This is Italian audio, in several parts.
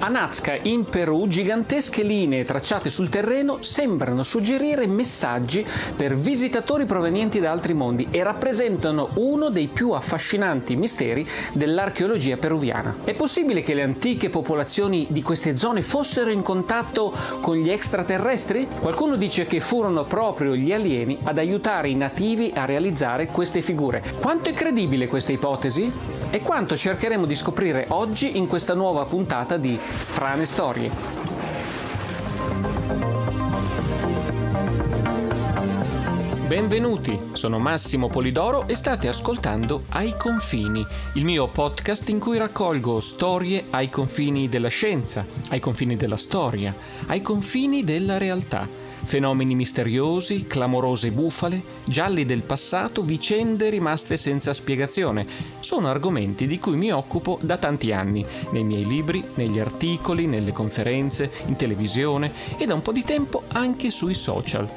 A Nazca, in Perù, gigantesche linee tracciate sul terreno sembrano suggerire messaggi per visitatori provenienti da altri mondi e rappresentano uno dei più affascinanti misteri dell'archeologia peruviana. È possibile che le antiche popolazioni di queste zone fossero in contatto con gli extraterrestri? Qualcuno dice che furono proprio gli alieni ad aiutare i nativi a realizzare queste figure. Quanto è credibile questa ipotesi? E quanto cercheremo di scoprire oggi in questa nuova puntata di Strane Storie. Benvenuti, sono Massimo Polidoro e state ascoltando Ai confini, il mio podcast in cui raccolgo storie ai confini della scienza, ai confini della storia, ai confini della realtà fenomeni misteriosi, clamorose bufale, gialli del passato, vicende rimaste senza spiegazione. Sono argomenti di cui mi occupo da tanti anni, nei miei libri, negli articoli, nelle conferenze, in televisione e da un po' di tempo anche sui social.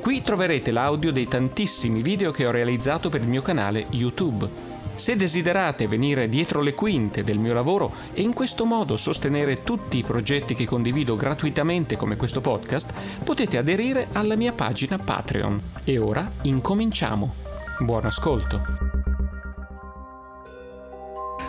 Qui troverete l'audio dei tantissimi video che ho realizzato per il mio canale YouTube. Se desiderate venire dietro le quinte del mio lavoro e in questo modo sostenere tutti i progetti che condivido gratuitamente come questo podcast, potete aderire alla mia pagina Patreon. E ora incominciamo. Buon ascolto.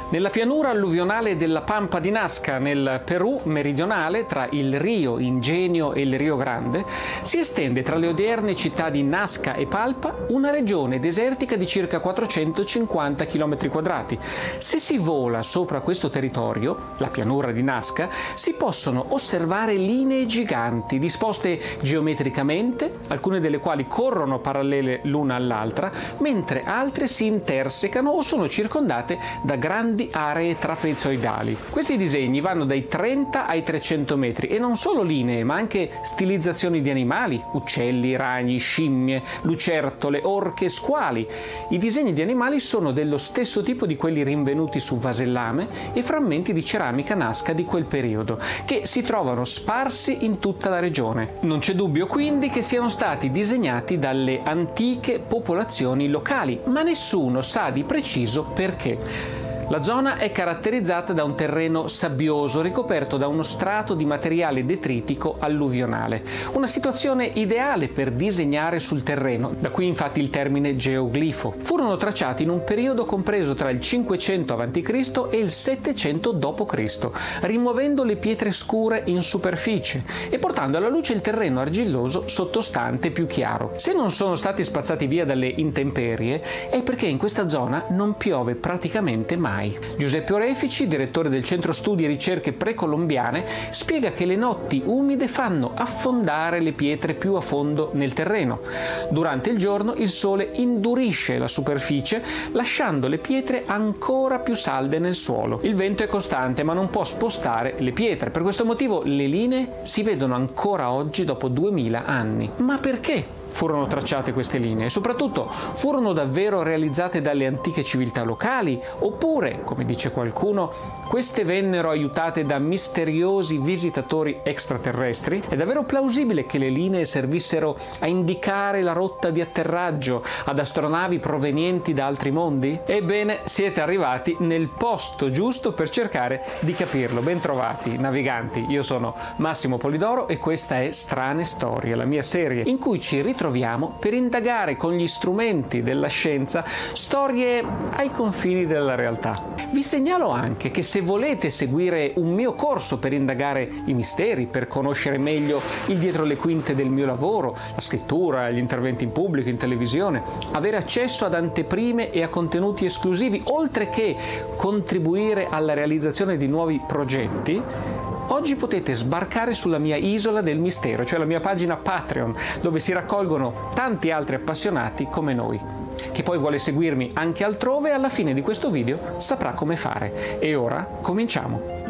Nella pianura alluvionale della Pampa di Nazca, nel Perù meridionale, tra il Rio Ingenio e il Rio Grande, si estende tra le odierne città di Nazca e Palpa una regione desertica di circa 450 km quadrati. Se si vola sopra questo territorio, la pianura di Nazca, si possono osservare linee giganti disposte geometricamente, alcune delle quali corrono parallele l'una all'altra, mentre altre si intersecano o sono circondate da grandi aree trapezoidali. Questi disegni vanno dai 30 ai 300 metri e non solo linee, ma anche stilizzazioni di animali, uccelli, ragni, scimmie, lucertole, orche, squali. I disegni di animali sono dello stesso tipo di quelli rinvenuti su vasellame e frammenti di ceramica nasca di quel periodo, che si trovano sparsi in tutta la regione. Non c'è dubbio quindi che siano stati disegnati dalle antiche popolazioni locali, ma nessuno sa di preciso perché. La zona è caratterizzata da un terreno sabbioso ricoperto da uno strato di materiale detritico alluvionale, una situazione ideale per disegnare sul terreno, da qui infatti il termine geoglifo. Furono tracciati in un periodo compreso tra il 500 a.C. e il 700 d.C., rimuovendo le pietre scure in superficie e portando alla luce il terreno argilloso sottostante più chiaro. Se non sono stati spazzati via dalle intemperie è perché in questa zona non piove praticamente mai mai. Giuseppe Orefici, direttore del Centro Studi e Ricerche Precolombiane, spiega che le notti umide fanno affondare le pietre più a fondo nel terreno. Durante il giorno il sole indurisce la superficie, lasciando le pietre ancora più salde nel suolo. Il vento è costante, ma non può spostare le pietre. Per questo motivo le linee si vedono ancora oggi dopo 2000 anni. Ma perché? Furono tracciate queste linee e soprattutto furono davvero realizzate dalle antiche civiltà locali oppure, come dice qualcuno, queste vennero aiutate da misteriosi visitatori extraterrestri? È davvero plausibile che le linee servissero a indicare la rotta di atterraggio ad astronavi provenienti da altri mondi? Ebbene, siete arrivati nel posto giusto per cercare di capirlo. Bentrovati, naviganti. Io sono Massimo Polidoro e questa è Strane Storie, la mia serie in cui ci ritroviamo ritroviamo per indagare con gli strumenti della scienza storie ai confini della realtà. Vi segnalo anche che se volete seguire un mio corso per indagare i misteri, per conoscere meglio il dietro le quinte del mio lavoro, la scrittura, gli interventi in pubblico, in televisione, avere accesso ad anteprime e a contenuti esclusivi, oltre che contribuire alla realizzazione di nuovi progetti, Oggi potete sbarcare sulla mia isola del mistero, cioè la mia pagina Patreon, dove si raccolgono tanti altri appassionati come noi. Chi poi vuole seguirmi anche altrove, alla fine di questo video saprà come fare. E ora cominciamo.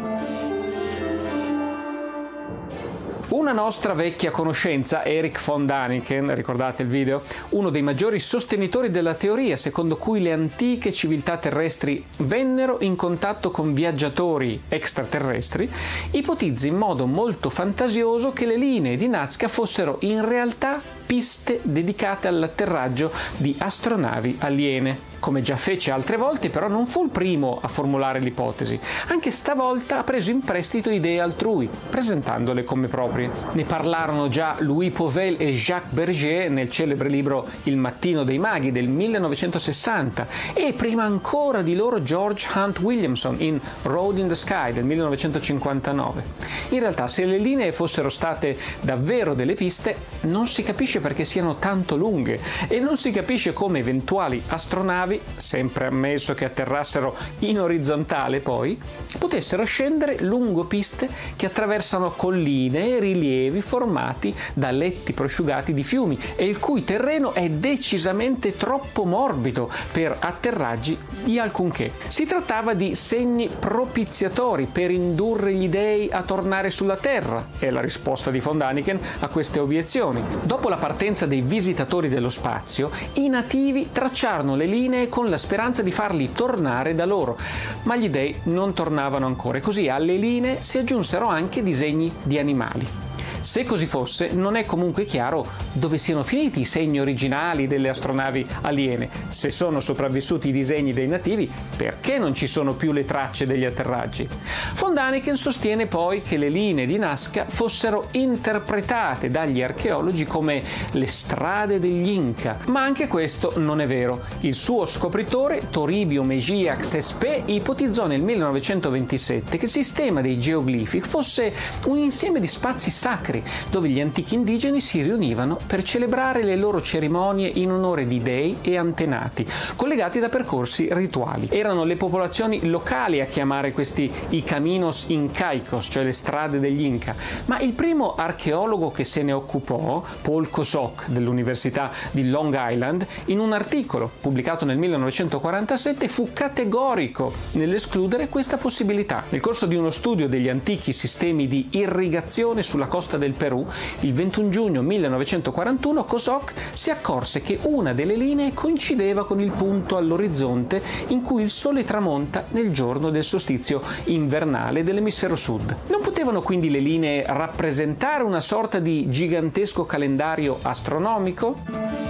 Una nostra vecchia conoscenza, Eric von Daniken, ricordate il video? Uno dei maggiori sostenitori della teoria secondo cui le antiche civiltà terrestri vennero in contatto con viaggiatori extraterrestri, ipotizza in modo molto fantasioso che le linee di Nazca fossero in realtà piste dedicate all'atterraggio di astronavi aliene. Come già fece altre volte, però non fu il primo a formulare l'ipotesi. Anche stavolta ha preso in prestito idee altrui, presentandole come proprie. Ne parlarono già Louis Pauvel e Jacques Berger nel celebre libro Il mattino dei maghi del 1960 e prima ancora di loro George Hunt Williamson in Road in the Sky del 1959. In realtà, se le linee fossero state davvero delle piste, non si capisce perché siano tanto lunghe e non si capisce come eventuali astronavi, sempre ammesso che atterrassero in orizzontale poi, potessero scendere lungo piste che attraversano colline e rilievi formati da letti prosciugati di fiumi e il cui terreno è decisamente troppo morbido per atterraggi di alcunché. Si trattava di segni propiziatori per indurre gli dei a tornare sulla Terra, è la risposta di von Daniken a queste obiezioni. Dopo la partenza dei visitatori dello spazio, i nativi tracciarono le linee con la speranza di farli tornare da loro, ma gli dei non tornavano ancora e così alle linee si aggiunsero anche disegni di animali. Se così fosse, non è comunque chiaro dove siano finiti i segni originali delle astronavi aliene. Se sono sopravvissuti i disegni dei nativi, perché non ci sono più le tracce degli atterraggi? Von Daniken sostiene poi che le linee di Nazca fossero interpretate dagli archeologi come le strade degli Inca, ma anche questo non è vero. Il suo scopritore, Toribio Mejia Xespe, ipotizzò nel 1927 che il sistema dei geoglifi fosse un insieme di spazi sacri sacri, dove gli antichi indigeni si riunivano per celebrare le loro cerimonie in onore di dei e antenati, collegati da percorsi rituali. Erano le popolazioni locali a chiamare questi i caminos incaicos, cioè le strade degli Inca, ma il primo archeologo che se ne occupò, Paul Kosok dell'Università di Long Island, in un articolo pubblicato nel 1947 fu categorico nell'escludere questa possibilità. Nel corso di uno studio degli antichi sistemi di irrigazione sulla costa del del Perù, il 21 giugno 1941 Kosok si accorse che una delle linee coincideva con il punto all'orizzonte in cui il sole tramonta nel giorno del solstizio invernale dell'emisfero sud. Non potevano quindi le linee rappresentare una sorta di gigantesco calendario astronomico?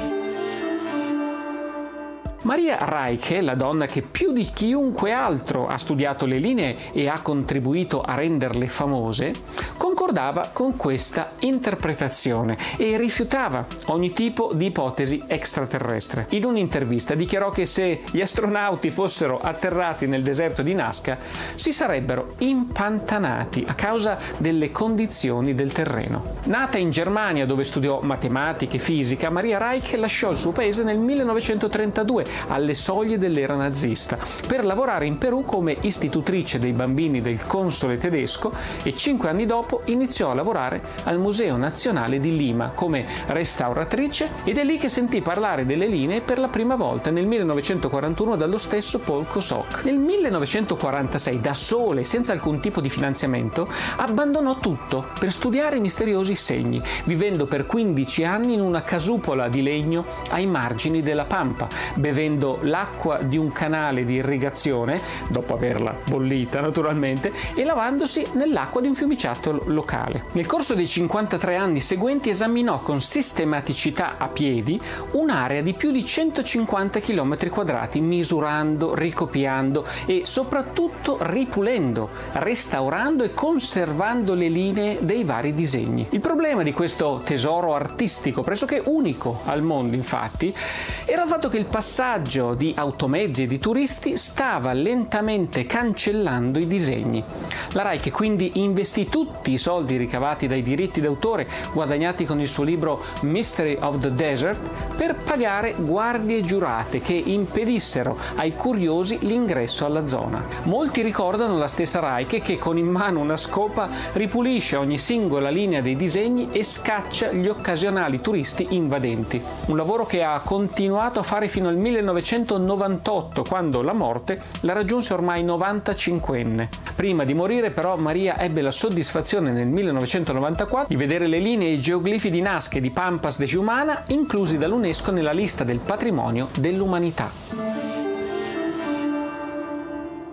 Maria Reich, la donna che più di chiunque altro ha studiato le linee e ha contribuito a renderle famose, concordava con questa interpretazione e rifiutava ogni tipo di ipotesi extraterrestre. In un'intervista dichiarò che se gli astronauti fossero atterrati nel deserto di Nazca si sarebbero impantanati a causa delle condizioni del terreno. Nata in Germania dove studiò matematica e fisica, Maria Reich lasciò il suo paese nel 1932 alle soglie dell'era nazista, per lavorare in Perù come istitutrice dei bambini del console tedesco e cinque anni dopo iniziò a lavorare al Museo Nazionale di Lima come restauratrice ed è lì che sentì parlare delle linee per la prima volta nel 1941 dallo stesso Paul Kosok. Nel 1946, da sole, senza alcun tipo di finanziamento, abbandonò tutto per studiare i misteriosi segni, vivendo per 15 anni in una casupola di legno ai margini della Pampa, bevendo bevendo l'acqua di un canale di irrigazione, dopo averla bollita naturalmente, e lavandosi nell'acqua di un fiumiciattolo locale. Nel corso dei 53 anni seguenti esaminò con sistematicità a piedi un'area di più di 150 km quadrati, misurando, ricopiando e soprattutto ripulendo, restaurando e conservando le linee dei vari disegni. Il problema di questo tesoro artistico, pressoché unico al mondo infatti, era il fatto che il passaggio di automezzi e di turisti stava lentamente cancellando i disegni. La Rai quindi investì tutti i soldi ricavati dai diritti d'autore guadagnati con il suo libro Mystery of the Desert per pagare guardie giurate che impedissero ai curiosi l'ingresso alla zona. Molti ricordano la stessa Reich che con in mano una scopa ripulisce ogni singola linea dei disegni e scaccia gli occasionali turisti invadenti. Un lavoro che ha continuato a fare fino al 1998 quando la morte la raggiunse ormai 95enne. Prima di morire però Maria ebbe la soddisfazione nel 1994 di vedere le linee e i geoglifi di Nazca e di Pampas de Jumana inclusi dall'UNESCO nella lista del patrimonio dell'umanità.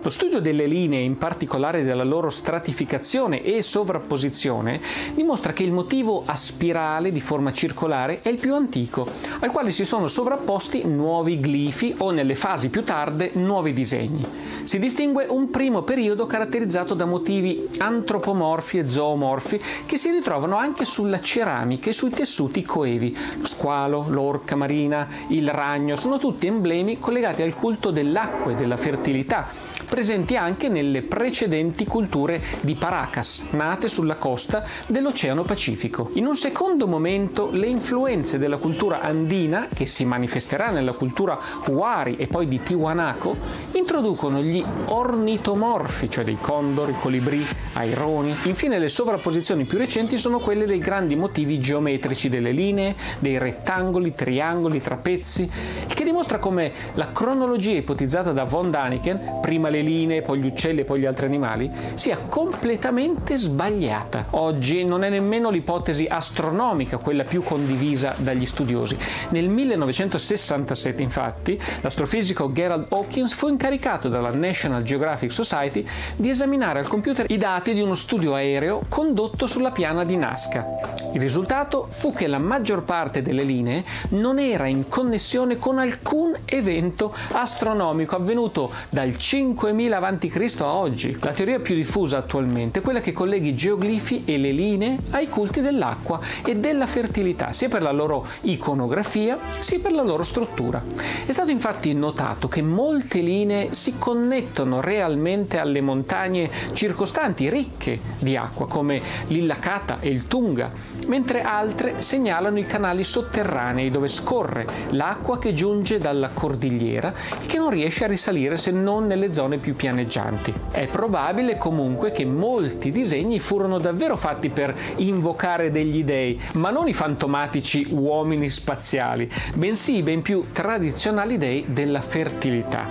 Lo studio delle linee, in particolare della loro stratificazione e sovrapposizione, dimostra che il motivo a spirale di forma circolare è il più antico, al quale si sono sovrapposti nuovi glifi o nelle fasi più tarde nuovi disegni. Si distingue un primo periodo caratterizzato da motivi antropomorfi e zoomorfi che si ritrovano anche sulla ceramica e sui tessuti coevi. Lo squalo, l'orca marina, il ragno sono tutti emblemi collegati al culto dell'acqua e della fertilità presenti anche nelle precedenti culture di Paracas, nate sulla costa dell'Oceano Pacifico. In un secondo momento le influenze della cultura andina, che si manifesterà nella cultura Huari e poi di Tiwanaco, introducono gli ornitomorfi, cioè dei condori, colibrì, aironi. Infine le sovrapposizioni più recenti sono quelle dei grandi motivi geometrici delle linee, dei rettangoli, triangoli, trapezzi, che dimostra come la cronologia ipotizzata da von Daniken, prima le linee, poi gli uccelli e poi gli altri animali, sia completamente sbagliata. Oggi non è nemmeno l'ipotesi astronomica quella più condivisa dagli studiosi. Nel 1967, infatti, l'astrofisico Gerald Hawkins fu incaricato dalla National Geographic Society di esaminare al computer i dati di uno studio aereo condotto sulla piana di Nazca. Il risultato fu che la maggior parte delle linee non era in connessione con alcun evento astronomico avvenuto dal 5 2000 a.C. a oggi. La teoria più diffusa attualmente è quella che colleghi i geoglifi e le linee ai culti dell'acqua e della fertilità, sia per la loro iconografia sia per la loro struttura. È stato infatti notato che molte linee si connettono realmente alle montagne circostanti, ricche di acqua, come l'Illacata e il Tunga, mentre altre segnalano i canali sotterranei dove scorre l'acqua che giunge dalla cordigliera e che non riesce a risalire se non nelle zone più pianeggianti. È probabile comunque che molti disegni furono davvero fatti per invocare degli dei, ma non i fantomatici uomini spaziali, bensì i ben più tradizionali dei della fertilità.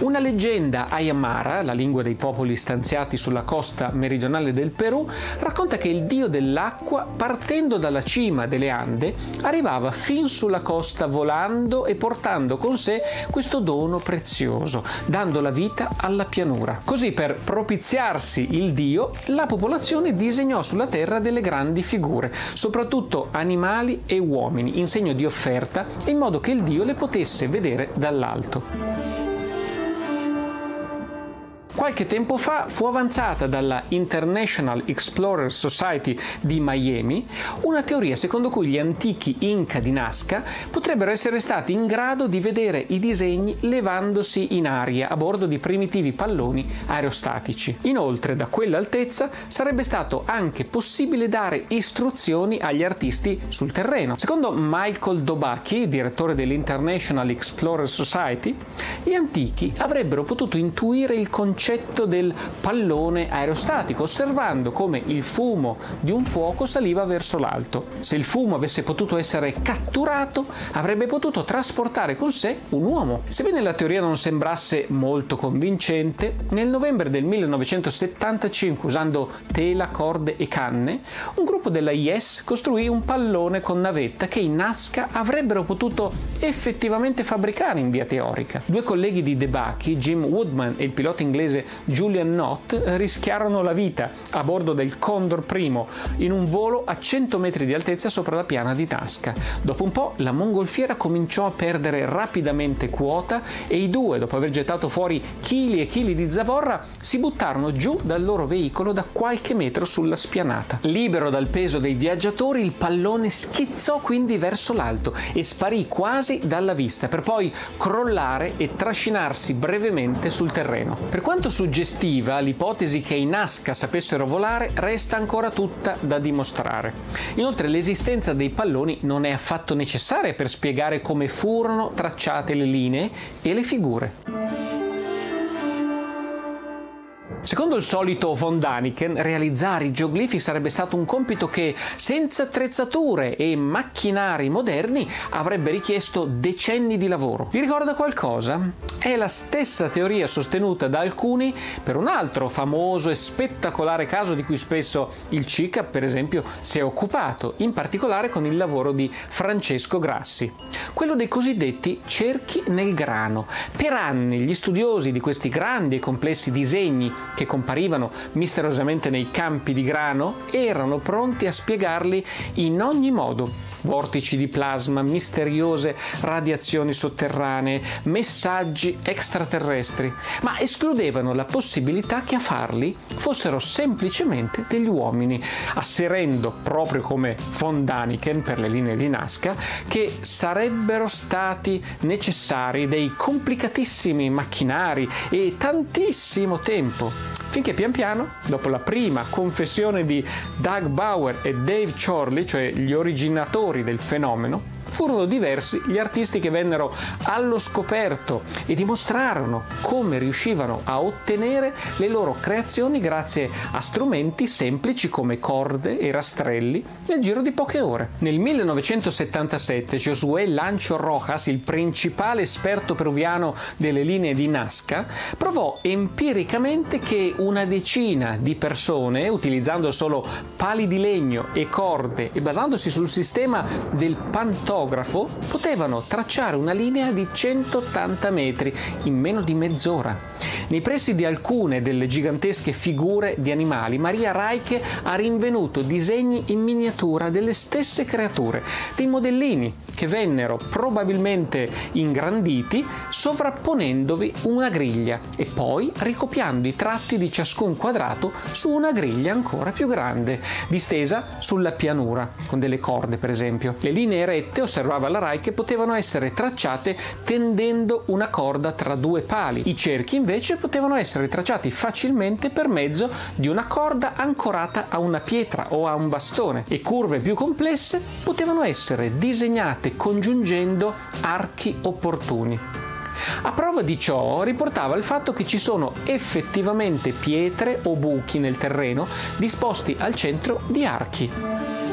Una leggenda Ayamara, la lingua dei popoli stanziati sulla costa meridionale del Perù, racconta che il dio dell'acqua, partendo dalla cima delle Ande, arrivava fin sulla costa volando e portando con sé questo dono prezioso, dando la vita alla pianura. Così per propiziarsi il dio, la popolazione disegnò sulla terra delle grandi figure, soprattutto animali e uomini, in segno di offerta, in modo che il dio le potesse vedere dall'alto. Qualche tempo fa fu avanzata dalla International Explorer Society di Miami una teoria secondo cui gli antichi Inca di Nazca potrebbero essere stati in grado di vedere i disegni levandosi in aria a bordo di primitivi palloni aerostatici. Inoltre, da quell'altezza sarebbe stato anche possibile dare istruzioni agli artisti sul terreno. Secondo Michael Dobaki, direttore dell'International Explorer Society, gli antichi avrebbero potuto intuire il concetto concetto del pallone aerostatico, osservando come il fumo di un fuoco saliva verso l'alto. Se il fumo avesse potuto essere catturato, avrebbe potuto trasportare con sé un uomo. Sebbene la teoria non sembrasse molto convincente, nel novembre del 1975, usando tela, corde e canne, un gruppo della IS costruì un pallone con navetta che in Nazca avrebbero potuto effettivamente fabbricare in via teorica. Due colleghi di Debaki, Jim Woodman e il pilota inglese inglese Julian Knott rischiarono la vita a bordo del Condor I in un volo a 100 metri di altezza sopra la piana di Tasca. Dopo un po' la mongolfiera cominciò a perdere rapidamente quota e i due, dopo aver gettato fuori chili e chili di zavorra, si buttarono giù dal loro veicolo da qualche metro sulla spianata. Libero dal peso dei viaggiatori, il pallone schizzò quindi verso l'alto e sparì quasi dalla vista per poi crollare e trascinarsi brevemente sul terreno. Per quanto suggestiva, l'ipotesi che i Nazca sapessero volare resta ancora tutta da dimostrare. Inoltre l'esistenza dei palloni non è affatto necessaria per spiegare come furono tracciate le linee e le figure. Secondo il solito von Daniken, realizzare i geoglifi sarebbe stato un compito che, senza attrezzature e macchinari moderni, avrebbe richiesto decenni di lavoro. Vi ricorda qualcosa? È la stessa teoria sostenuta da alcuni per un altro famoso e spettacolare caso di cui spesso il CICA, per esempio, si è occupato, in particolare con il lavoro di Francesco Grassi, quello dei cosiddetti cerchi nel grano. Per anni gli studiosi di questi grandi e complessi disegni che comparivano misteriosamente nei campi di grano erano pronti a spiegarli in ogni modo. Vortici di plasma, misteriose radiazioni sotterranee, messaggi extraterrestri, ma escludevano la possibilità che a farli fossero semplicemente degli uomini, asserendo, proprio come von Daniken per le linee di Nazca, che sarebbero stati necessari dei complicatissimi macchinari e tantissimo tempo finché pian piano, dopo la prima confessione di Doug Bauer e Dave Chorley, cioè gli originatori del fenomeno, furono diversi gli artisti che vennero allo scoperto e dimostrarono come riuscivano a ottenere le loro creazioni grazie a strumenti semplici come corde e rastrelli nel giro di poche ore. Nel 1977 Josué Lancho Rojas, il principale esperto peruviano delle linee di Nazca, provò empiricamente che una decina di persone, utilizzando solo pali di legno e corde e basandosi sul sistema del pantografo, fotografo potevano tracciare una linea di 180 metri in meno di mezz'ora. Nei pressi di alcune delle gigantesche figure di animali, Maria Reich ha rinvenuto disegni in miniatura delle stesse creature, dei modellini che vennero probabilmente ingranditi sovrapponendovi una griglia e poi ricopiando i tratti di ciascun quadrato su una griglia ancora più grande, distesa sulla pianura, con delle corde per esempio. Le linee rette, osservava la Reich, potevano essere tracciate tendendo una corda tra due pali. I cerchi invece potevano essere tracciati facilmente per mezzo di una corda ancorata a una pietra o a un bastone e curve più complesse potevano essere disegnate congiungendo archi opportuni. A prova di ciò riportava il fatto che ci sono effettivamente pietre o buchi nel terreno disposti al centro di archi.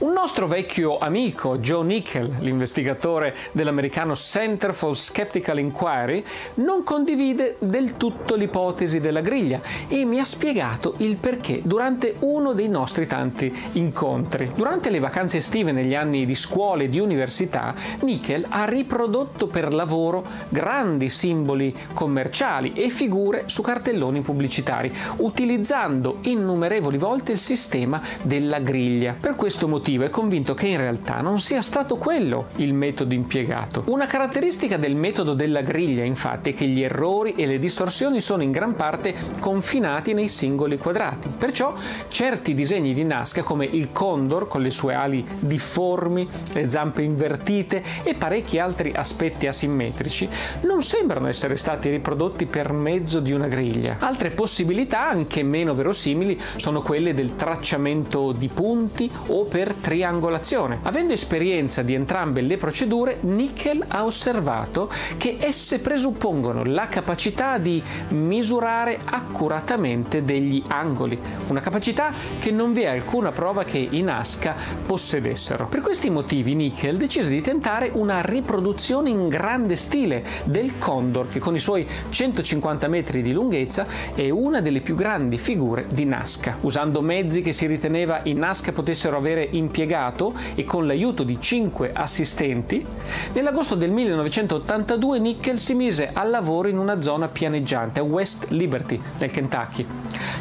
Un nostro vecchio amico, Joe Nickel, l'investigatore dell'americano Center for Skeptical Inquiry, non condivide del tutto l'ipotesi della griglia e mi ha spiegato il perché durante uno dei nostri tanti incontri. Durante le vacanze estive negli anni di scuola e di università, Nickel ha riprodotto per lavoro grandi simboli commerciali e figure su cartelloni pubblicitari, utilizzando innumerevoli volte il sistema della griglia. Per questo motivo motivo è convinto che in realtà non sia stato quello il metodo impiegato. Una caratteristica del metodo della griglia, infatti, è che gli errori e le distorsioni sono in gran parte confinati nei singoli quadrati. Perciò certi disegni di Nazca, come il condor con le sue ali difformi, le zampe invertite e parecchi altri aspetti asimmetrici, non sembrano essere stati riprodotti per mezzo di una griglia. Altre possibilità, anche meno verosimili, sono quelle del tracciamento di punti o per triangolazione. Avendo esperienza di entrambe le procedure, Nickel ha osservato che esse presuppongono la capacità di misurare accuratamente degli angoli, una capacità che non vi è alcuna prova che i Nazca possedessero. Per questi motivi Nickel decise di tentare una riproduzione in grande stile del Condor che con i suoi 150 metri di lunghezza è una delle più grandi figure di Nazca, usando mezzi che si riteneva i Nazca potessero avere in impiegato e con l'aiuto di cinque assistenti, nell'agosto del 1982 Nickel si mise al lavoro in una zona pianeggiante a West Liberty, nel Kentucky.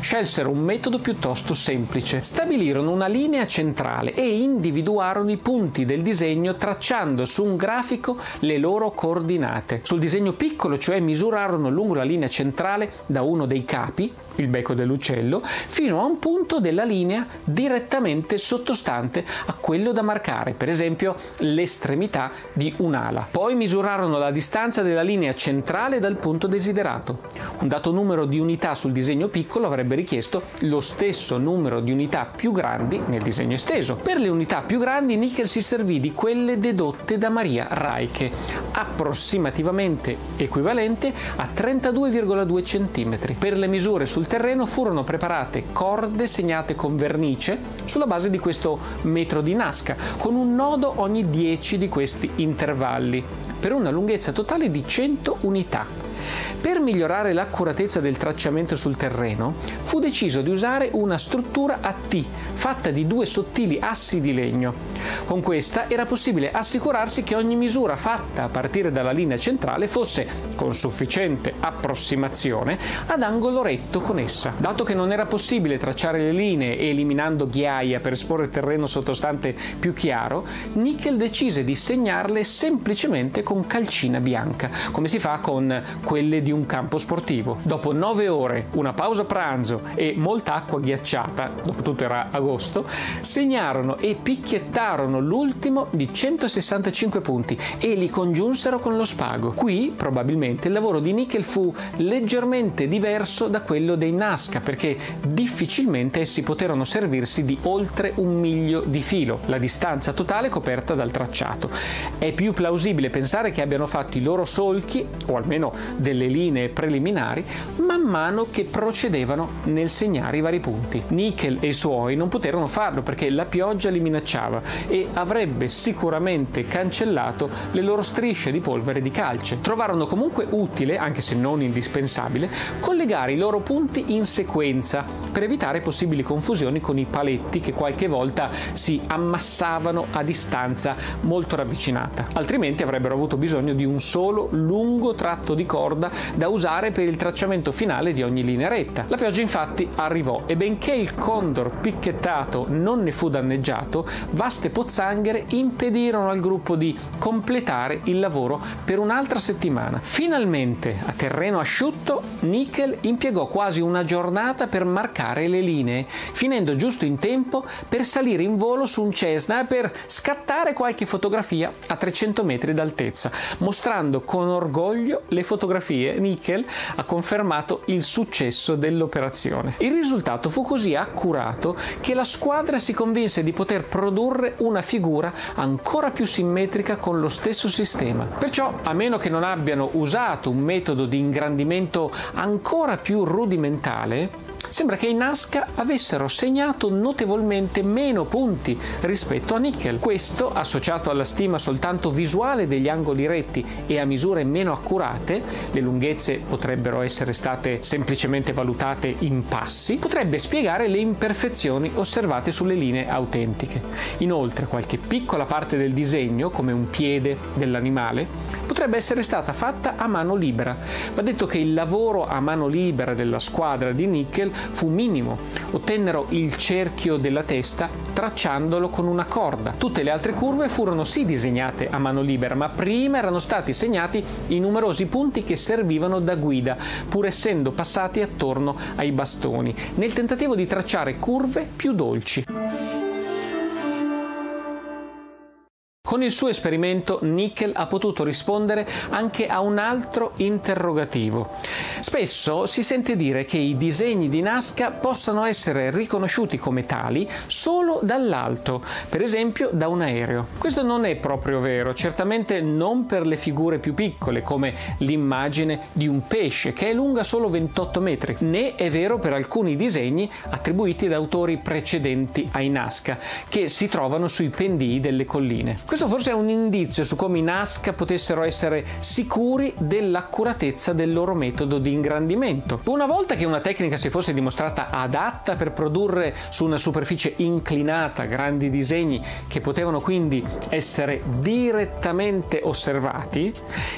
Scelsero un metodo piuttosto semplice. Stabilirono una linea centrale e individuarono i punti del disegno tracciando su un grafico le loro coordinate. Sul disegno piccolo, cioè, misurarono lungo la linea centrale da uno dei capi, il becco dell'uccello, fino a un punto della linea direttamente sottostante a quello da marcare, per esempio l'estremità di un'ala. Poi misurarono la distanza della linea centrale dal punto desiderato. Un dato numero di unità sul disegno piccolo avrebbe richiesto lo stesso numero di unità più grandi nel disegno esteso. Per le unità più grandi Nickel si servì di quelle dedotte da Maria Reich, approssimativamente equivalente a 32,2 cm. Per le misure sul terreno furono preparate corde segnate con vernice sulla base di questo metro di Nazca, con un nodo ogni 10 di questi intervalli, per una lunghezza totale di 100 unità. Per migliorare l'accuratezza del tracciamento sul terreno, fu deciso di usare una struttura a T, fatta di due sottili assi di legno. Con questa era possibile assicurarsi che ogni misura fatta a partire dalla linea centrale fosse, con sufficiente approssimazione, ad angolo retto con essa. Dato che non era possibile tracciare le linee eliminando ghiaia per esporre il terreno sottostante più chiaro, Nickel decise di segnarle semplicemente con calcina bianca, come si fa con quelle di un campo sportivo. Dopo nove ore, una pausa pranzo e molta acqua ghiacciata, dopo tutto era agosto, segnarono e picchiettarono l'ultimo di 165 punti e li congiunsero con lo spago. Qui probabilmente il lavoro di Nickel fu leggermente diverso da quello dei Nazca perché difficilmente essi poterono servirsi di oltre un miglio di filo, la distanza totale coperta dal tracciato. È più plausibile pensare che abbiano fatto i loro solchi, o almeno delle linee preliminari, man mano che procedevano nel segnare i vari punti. Nickel e i suoi non poterono farlo perché la pioggia li minacciava e avrebbe sicuramente cancellato le loro strisce di polvere di calce. Trovarono comunque utile, anche se non indispensabile, collegare i loro punti in sequenza per evitare possibili confusioni con i paletti che qualche volta si ammassavano a distanza molto ravvicinata. Altrimenti avrebbero avuto bisogno di un solo lungo tratto di corda da usare per il tracciamento finale di ogni linea retta. La pioggia infatti arrivò e benché il condor picchettato non ne fu danneggiato, vaste pozzanghere impedirono al gruppo di completare il lavoro per un'altra settimana. Finalmente, a terreno asciutto, Nickel impiegò quasi una giornata per marcare le linee, finendo giusto in tempo per salire in volo su un Cessna e per scattare qualche fotografia a 300 metri d'altezza, mostrando con orgoglio le fotografie. Nickel ha confermato il successo dell'operazione. Il risultato fu così accurato che la squadra si convinse di poter produrre un una figura ancora più simmetrica con lo stesso sistema. Perciò, a meno che non abbiano usato un metodo di ingrandimento ancora più rudimentale, Sembra che i Nazca avessero segnato notevolmente meno punti rispetto a Nickel. Questo, associato alla stima soltanto visuale degli angoli retti e a misure meno accurate, le lunghezze potrebbero essere state semplicemente valutate in passi, potrebbe spiegare le imperfezioni osservate sulle linee autentiche. Inoltre, qualche piccola parte del disegno, come un piede dell'animale, potrebbe essere stata fatta a mano libera. Va detto che il lavoro a mano libera della squadra di Nickel fu minimo. Ottennero il cerchio della testa tracciandolo con una corda. Tutte le altre curve furono sì disegnate a mano libera, ma prima erano stati segnati i numerosi punti che servivano da guida, pur essendo passati attorno ai bastoni, nel tentativo di tracciare curve più dolci. Con il suo esperimento Nickel ha potuto rispondere anche a un altro interrogativo. Spesso si sente dire che i disegni di Nazca possano essere riconosciuti come tali solo dall'alto, per esempio da un aereo. Questo non è proprio vero, certamente non per le figure più piccole come l'immagine di un pesce che è lunga solo 28 metri, né è vero per alcuni disegni attribuiti da autori precedenti ai Nazca che si trovano sui pendii delle colline. Questo forse è un indizio su come i Nazca potessero essere sicuri dell'accuratezza del loro metodo di ingrandimento. Una volta che una tecnica si fosse dimostrata adatta per produrre su una superficie inclinata grandi disegni che potevano quindi essere direttamente osservati,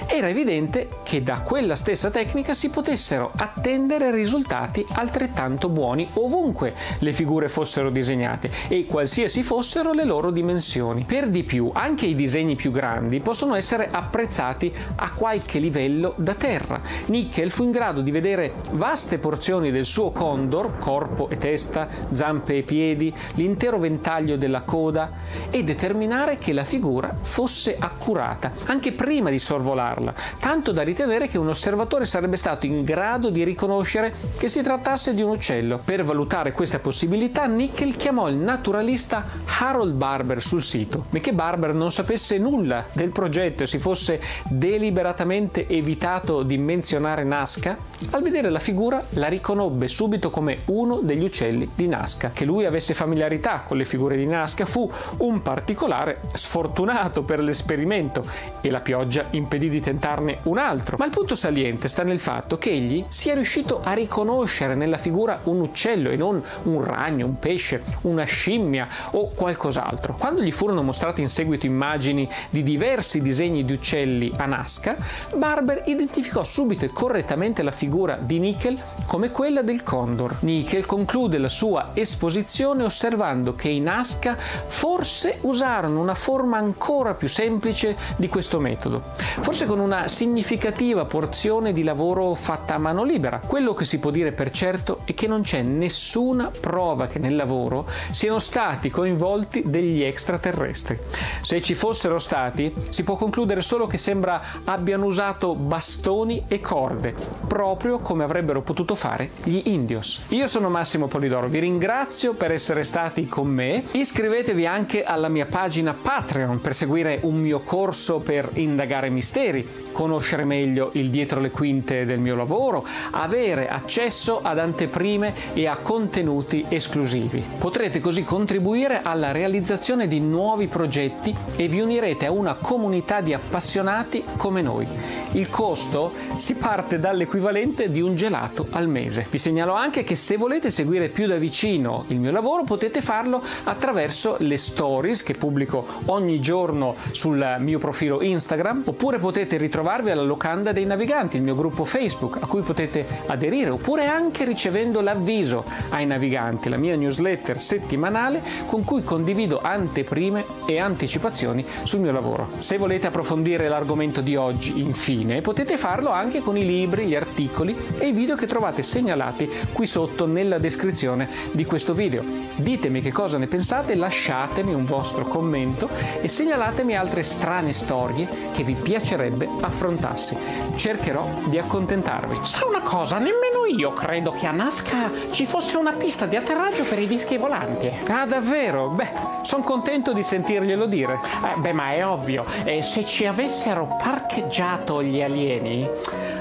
era evidente che da quella stessa tecnica si potessero attendere risultati altrettanto buoni ovunque le figure fossero disegnate e qualsiasi fossero le loro dimensioni. Per di più, anche i disegni più grandi possono essere apprezzati a qualche livello da terra. Nickel fu in grado di vedere vaste porzioni del suo condor, corpo e testa, zampe e piedi, l'intero ventaglio della coda e determinare che la figura fosse accurata, anche prima di sorvolarla, tanto da ritenere che un osservatore sarebbe stato in grado di riconoscere che si trattasse di un uccello. Per valutare questa possibilità, Nickel chiamò il naturalista Harold Barber sul sito, benché Barber non sapesse nulla del progetto e si fosse deliberatamente evitato di menzionare Nazca, al vedere la figura la riconobbe subito come uno degli uccelli di Nazca. Che lui avesse familiarità con le figure di Nazca fu un particolare sfortunato per l'esperimento e la pioggia impedì di tentarne un altro. Ma il punto saliente sta nel fatto che egli sia riuscito a riconoscere nella figura un uccello e non un ragno, un pesce, una scimmia o qualcos'altro. Quando gli furono mostrate in seguito immagini di diversi disegni di uccelli a Nazca, Barber identificò subito e correttamente la figura di Nickel come quella del condor. Nickel conclude la sua esposizione osservando che i Nazca forse usarono una forma ancora più semplice di questo metodo, forse con una significativa porzione di lavoro fatta a mano libera. Quello che si può dire per certo è che non c'è nessuna prova che nel lavoro siano stati coinvolti degli extraterrestri. Se ci fossero stati, si può concludere solo che sembra abbiano usato bastoni e corde, proprio come avrebbero potuto fare gli Indios. Io sono Massimo Polidoro, vi ringrazio per essere stati con me. Iscrivetevi anche alla mia pagina Patreon per seguire un mio corso per indagare misteri, conoscere meglio il dietro le quinte del mio lavoro, avere accesso ad anteprime e a contenuti esclusivi. Potrete così contribuire alla realizzazione di nuovi progetti e vi unirete a una comunità di appassionati come noi. Il costo si parte dall'equivalente di un gelato al mese. Vi segnalo anche che se volete seguire più da vicino il mio lavoro potete farlo attraverso le stories che pubblico ogni giorno sul mio profilo Instagram oppure potete ritrovarvi alla locanda dei naviganti, il mio gruppo Facebook a cui potete aderire oppure anche ricevendo l'avviso ai naviganti, la mia newsletter settimanale con cui condivido anteprime e anticipazioni sul mio lavoro. Se volete approfondire l'argomento di oggi, infine, potete farlo anche con i libri, gli articoli e i video che trovate segnalati qui sotto nella descrizione di questo video. Ditemi che cosa ne pensate, lasciatemi un vostro commento e segnalatemi altre strane storie che vi piacerebbe affrontassi. Cercherò di accontentarvi. Sa una cosa, nemmeno io credo che a Nazca ci fosse una pista di atterraggio per i dischi volanti. Ah, davvero? Beh, sono contento di sentirglielo dire. Eh, beh, ma è ovvio, eh, se ci avessero parcheggiato gli alieni,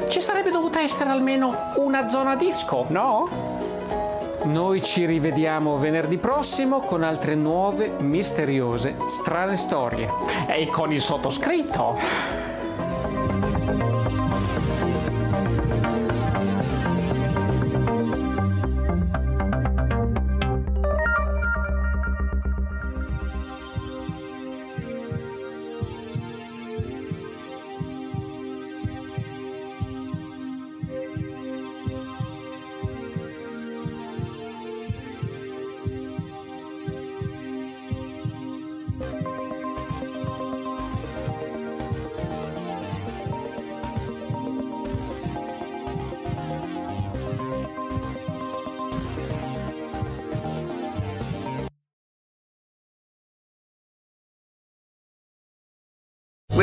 ci sarebbe dovuta essere almeno una zona disco, no? Noi ci rivediamo venerdì prossimo con altre nuove, misteriose, strane storie. E con il sottoscritto.